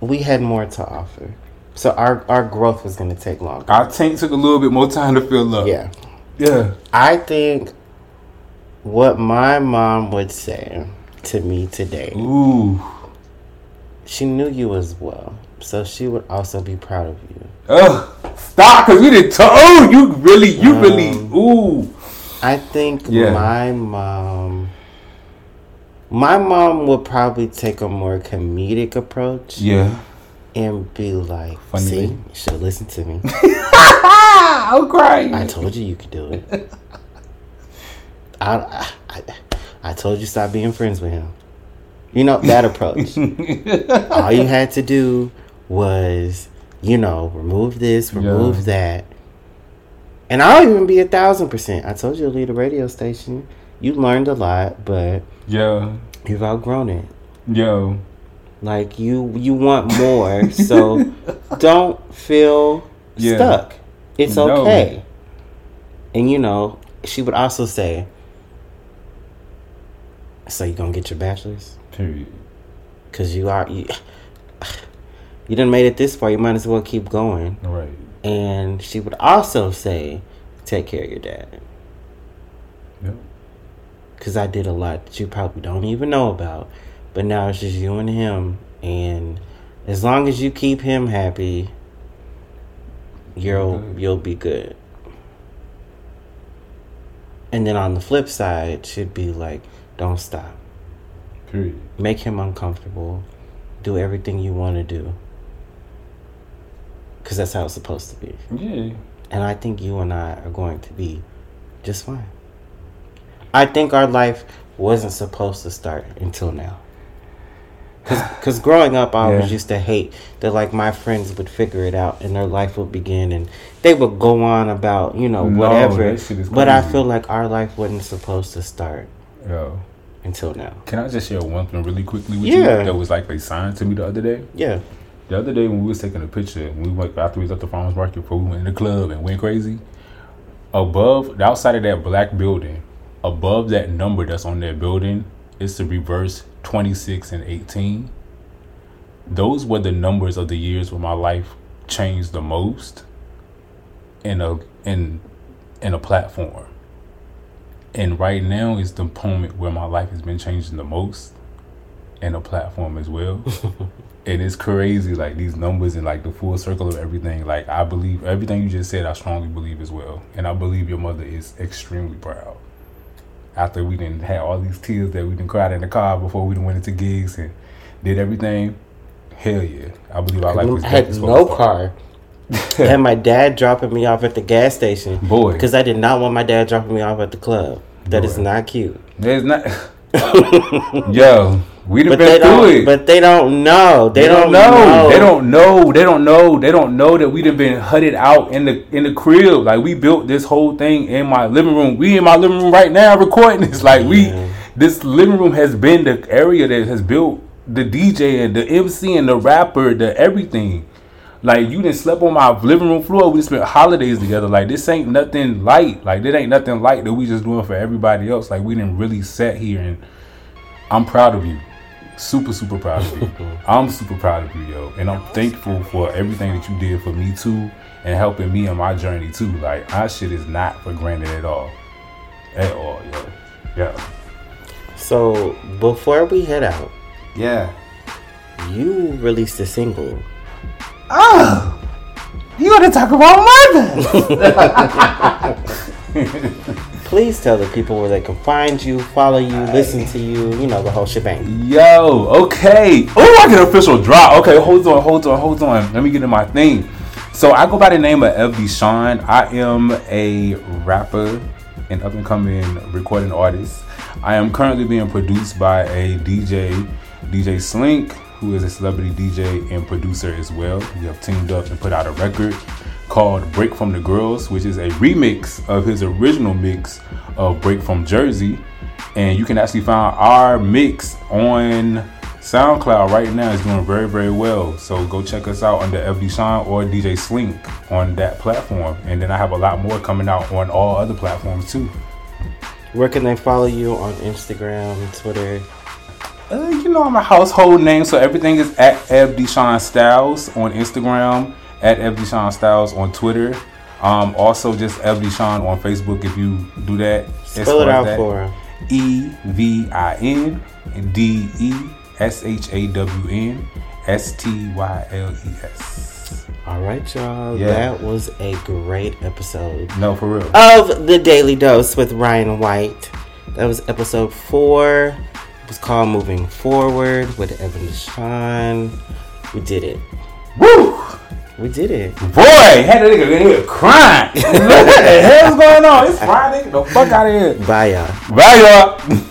we had more to offer. So our our growth was gonna take longer. Our tank took a little bit more time to fill up. Yeah. Yeah. I think what my mom would say to me today. Ooh. She knew you as well. So she would also be proud of you. Ugh, stop, cause we didn't. T- oh, you really, you um, really. Ooh. I think yeah. my mom. My mom would probably take a more comedic approach. Yeah. And be like, Funny see, you should listen to me. I'm crying. I told you you could do it. I, I, I told you stop being friends with him. You know that approach. All you had to do was, you know, remove this, remove yeah. that. And I'll even be a thousand percent. I told you to leave the radio station. You learned a lot, but yeah, you've outgrown it. Yo, like you, you want more, so don't feel yeah. stuck. It's no. okay. And you know, she would also say, "So you gonna get your bachelor's?" Period. Cause you are you, you didn't made it this far, you might as well keep going. Right. And she would also say, take care of your dad. Yep. Because I did a lot that you probably don't even know about. But now it's just you and him. And as long as you keep him happy, you'll you'll be good. And then on the flip side, should be like, don't stop. Period. Make him uncomfortable. Do everything you want to do because that's how it's supposed to be. Yeah. And I think you and I are going to be just fine. I think our life wasn't supposed to start until now. Because growing up, I always used to hate that, like, my friends would figure it out and their life would begin and they would go on about, you know, whatever. But I feel like our life wasn't supposed to start. Yo. Until now. Can I just share one thing really quickly with yeah. you that was like a sign to me the other day? Yeah. The other day when we was taking a picture, when we went after we was at the farmers market, before we went in the club and went crazy. Above, the outside of that black building, above that number that's on that building, is the reverse twenty six and eighteen. Those were the numbers of the years where my life changed the most. In a in in a platform. And right now is the moment where my life has been changing the most and a platform as well. and it's crazy like these numbers and like the full circle of everything. Like i believe everything you just said i strongly believe as well. And i believe your mother is extremely proud. After we didn't have all these tears that we didn't cried in the car before we went into gigs and did everything hell yeah. I believe our life was I had no car and my dad dropping me off at the gas station boy because i did not want my dad dropping me off at the club That boy. is not cute there's not yo We'd have been through it. But they don't know. They, they don't, don't know. know. They don't know. They don't know. They don't know that we'd have been hutted out in the in the crib. Like we built this whole thing in my living room. We in my living room right now recording this. Like yeah. we this living room has been the area that has built the DJ and the MC and the rapper, the everything. Like you didn't slept on my living room floor. We spent holidays together. Like this ain't nothing light. Like there ain't nothing light that we just doing for everybody else. Like we didn't really sat here and I'm proud of you super super proud of you. I'm super proud of you, yo, and I'm thankful for everything that you did for me too, and helping me on my journey too. Like our shit is not for granted at all, at all, yo. Yeah. So before we head out, Yeah. you released a single. Oh, you want to talk about mother? Please tell the people where they can find you, follow you, listen to you, you know, the whole shebang. Yo, okay. Oh, I get an official drop. Okay, hold on, hold on, hold on. Let me get in my thing. So I go by the name of Ev Deshawn. I am a rapper and up and coming recording artist. I am currently being produced by a DJ, DJ Slink, who is a celebrity DJ and producer as well. We have teamed up and put out a record called Break from the Girls, which is a remix of his original mix of Break from Jersey. And you can actually find our mix on SoundCloud right now. It's doing very, very well. So go check us out under Ev Deshawn or DJ Slink on that platform. And then I have a lot more coming out on all other platforms too. Where can they follow you on Instagram, Twitter? Uh, you know, I'm a household name, so everything is at Sean Styles on Instagram, at Sean Styles on Twitter. Um, also, just Sean on Facebook if you do that. Spell it out that. for. E V I N D E S H A W N S T Y L E S. All right, y'all. Yeah. That was a great episode No, for real. of the Daily Dose with Ryan White. That was episode four. Was called Moving Forward with Evan Deshawn. We did it. Woo! We did it. Boy, had that nigga in here crying. what the hell's going on? It's Friday. The fuck out of here. Bye, y'all. Bye, y'all.